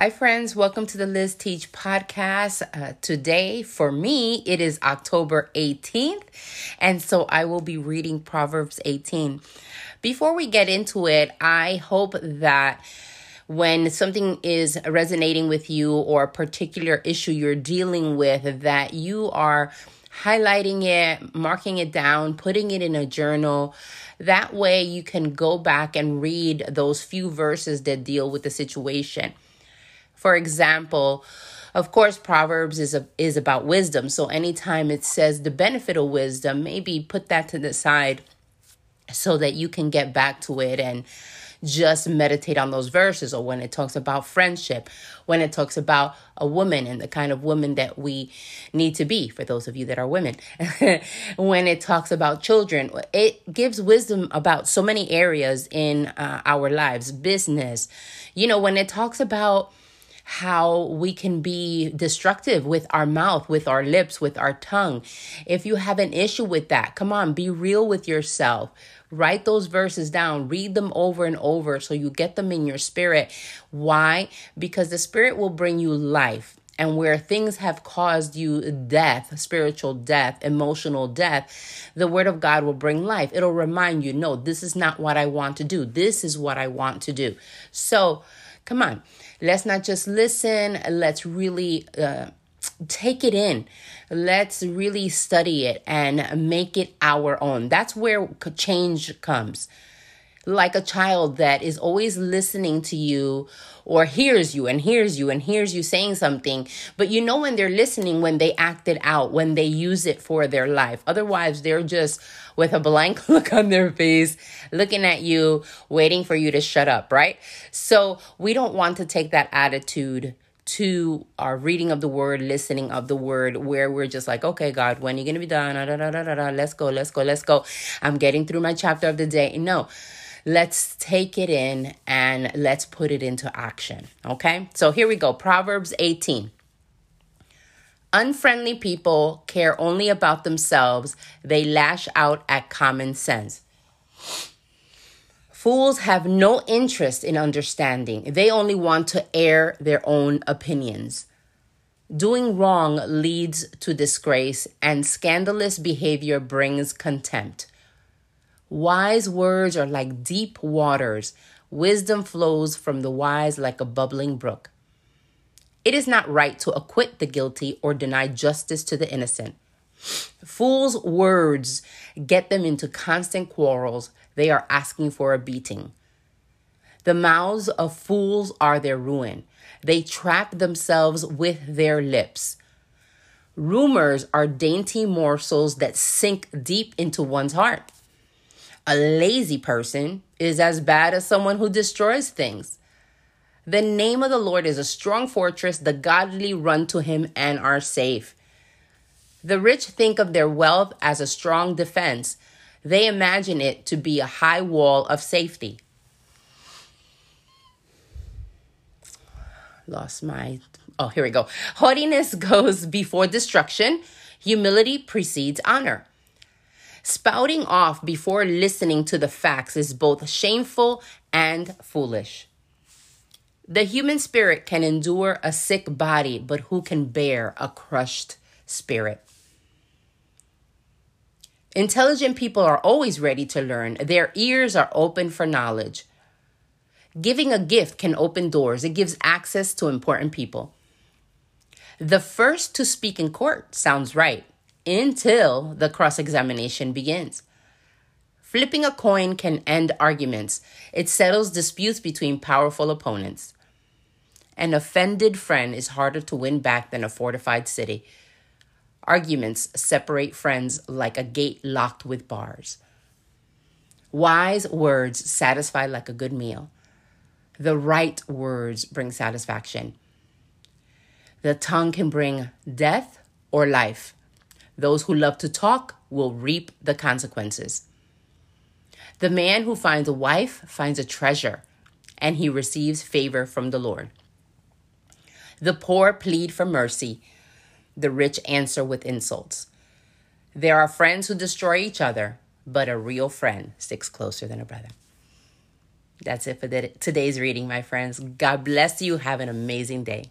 Hi, friends. Welcome to the Liz Teach podcast. Uh, today, for me, it is October 18th, and so I will be reading Proverbs 18. Before we get into it, I hope that when something is resonating with you or a particular issue you're dealing with, that you are highlighting it, marking it down, putting it in a journal. That way, you can go back and read those few verses that deal with the situation. For example, of course, Proverbs is a, is about wisdom. So anytime it says the benefit of wisdom, maybe put that to the side so that you can get back to it and just meditate on those verses or when it talks about friendship, when it talks about a woman and the kind of woman that we need to be, for those of you that are women, when it talks about children, it gives wisdom about so many areas in uh, our lives, business. You know, when it talks about how we can be destructive with our mouth, with our lips, with our tongue. If you have an issue with that, come on, be real with yourself. Write those verses down, read them over and over so you get them in your spirit. Why? Because the spirit will bring you life and where things have caused you death, spiritual death, emotional death, the word of God will bring life. It'll remind you, no, this is not what I want to do. This is what I want to do. So, come on. Let's not just listen, let's really uh, take it in. Let's really study it and make it our own. That's where change comes. Like a child that is always listening to you or hears you and hears you and hears you saying something, but you know when they're listening when they act it out, when they use it for their life. Otherwise, they're just with a blank look on their face, looking at you, waiting for you to shut up, right? So we don't want to take that attitude to our reading of the word, listening of the word, where we're just like, okay, God, when are you going to be done? Da, da, da, da, da, let's go, let's go, let's go. I'm getting through my chapter of the day. No, let's take it in and let's put it into action. Okay, so here we go Proverbs 18. Unfriendly people care only about themselves, they lash out at common sense. Fools have no interest in understanding, they only want to air their own opinions. Doing wrong leads to disgrace, and scandalous behavior brings contempt. Wise words are like deep waters. Wisdom flows from the wise like a bubbling brook. It is not right to acquit the guilty or deny justice to the innocent. Fools' words get them into constant quarrels. They are asking for a beating. The mouths of fools are their ruin. They trap themselves with their lips. Rumors are dainty morsels that sink deep into one's heart. A lazy person is as bad as someone who destroys things. The name of the Lord is a strong fortress. The godly run to him and are safe. The rich think of their wealth as a strong defense. They imagine it to be a high wall of safety. Lost my. Oh, here we go. Haughtiness goes before destruction, humility precedes honor. Spouting off before listening to the facts is both shameful and foolish. The human spirit can endure a sick body, but who can bear a crushed spirit? Intelligent people are always ready to learn. Their ears are open for knowledge. Giving a gift can open doors, it gives access to important people. The first to speak in court sounds right until the cross examination begins. Flipping a coin can end arguments, it settles disputes between powerful opponents. An offended friend is harder to win back than a fortified city. Arguments separate friends like a gate locked with bars. Wise words satisfy like a good meal. The right words bring satisfaction. The tongue can bring death or life. Those who love to talk will reap the consequences. The man who finds a wife finds a treasure, and he receives favor from the Lord. The poor plead for mercy, the rich answer with insults. There are friends who destroy each other, but a real friend sticks closer than a brother. That's it for today's reading, my friends. God bless you. Have an amazing day.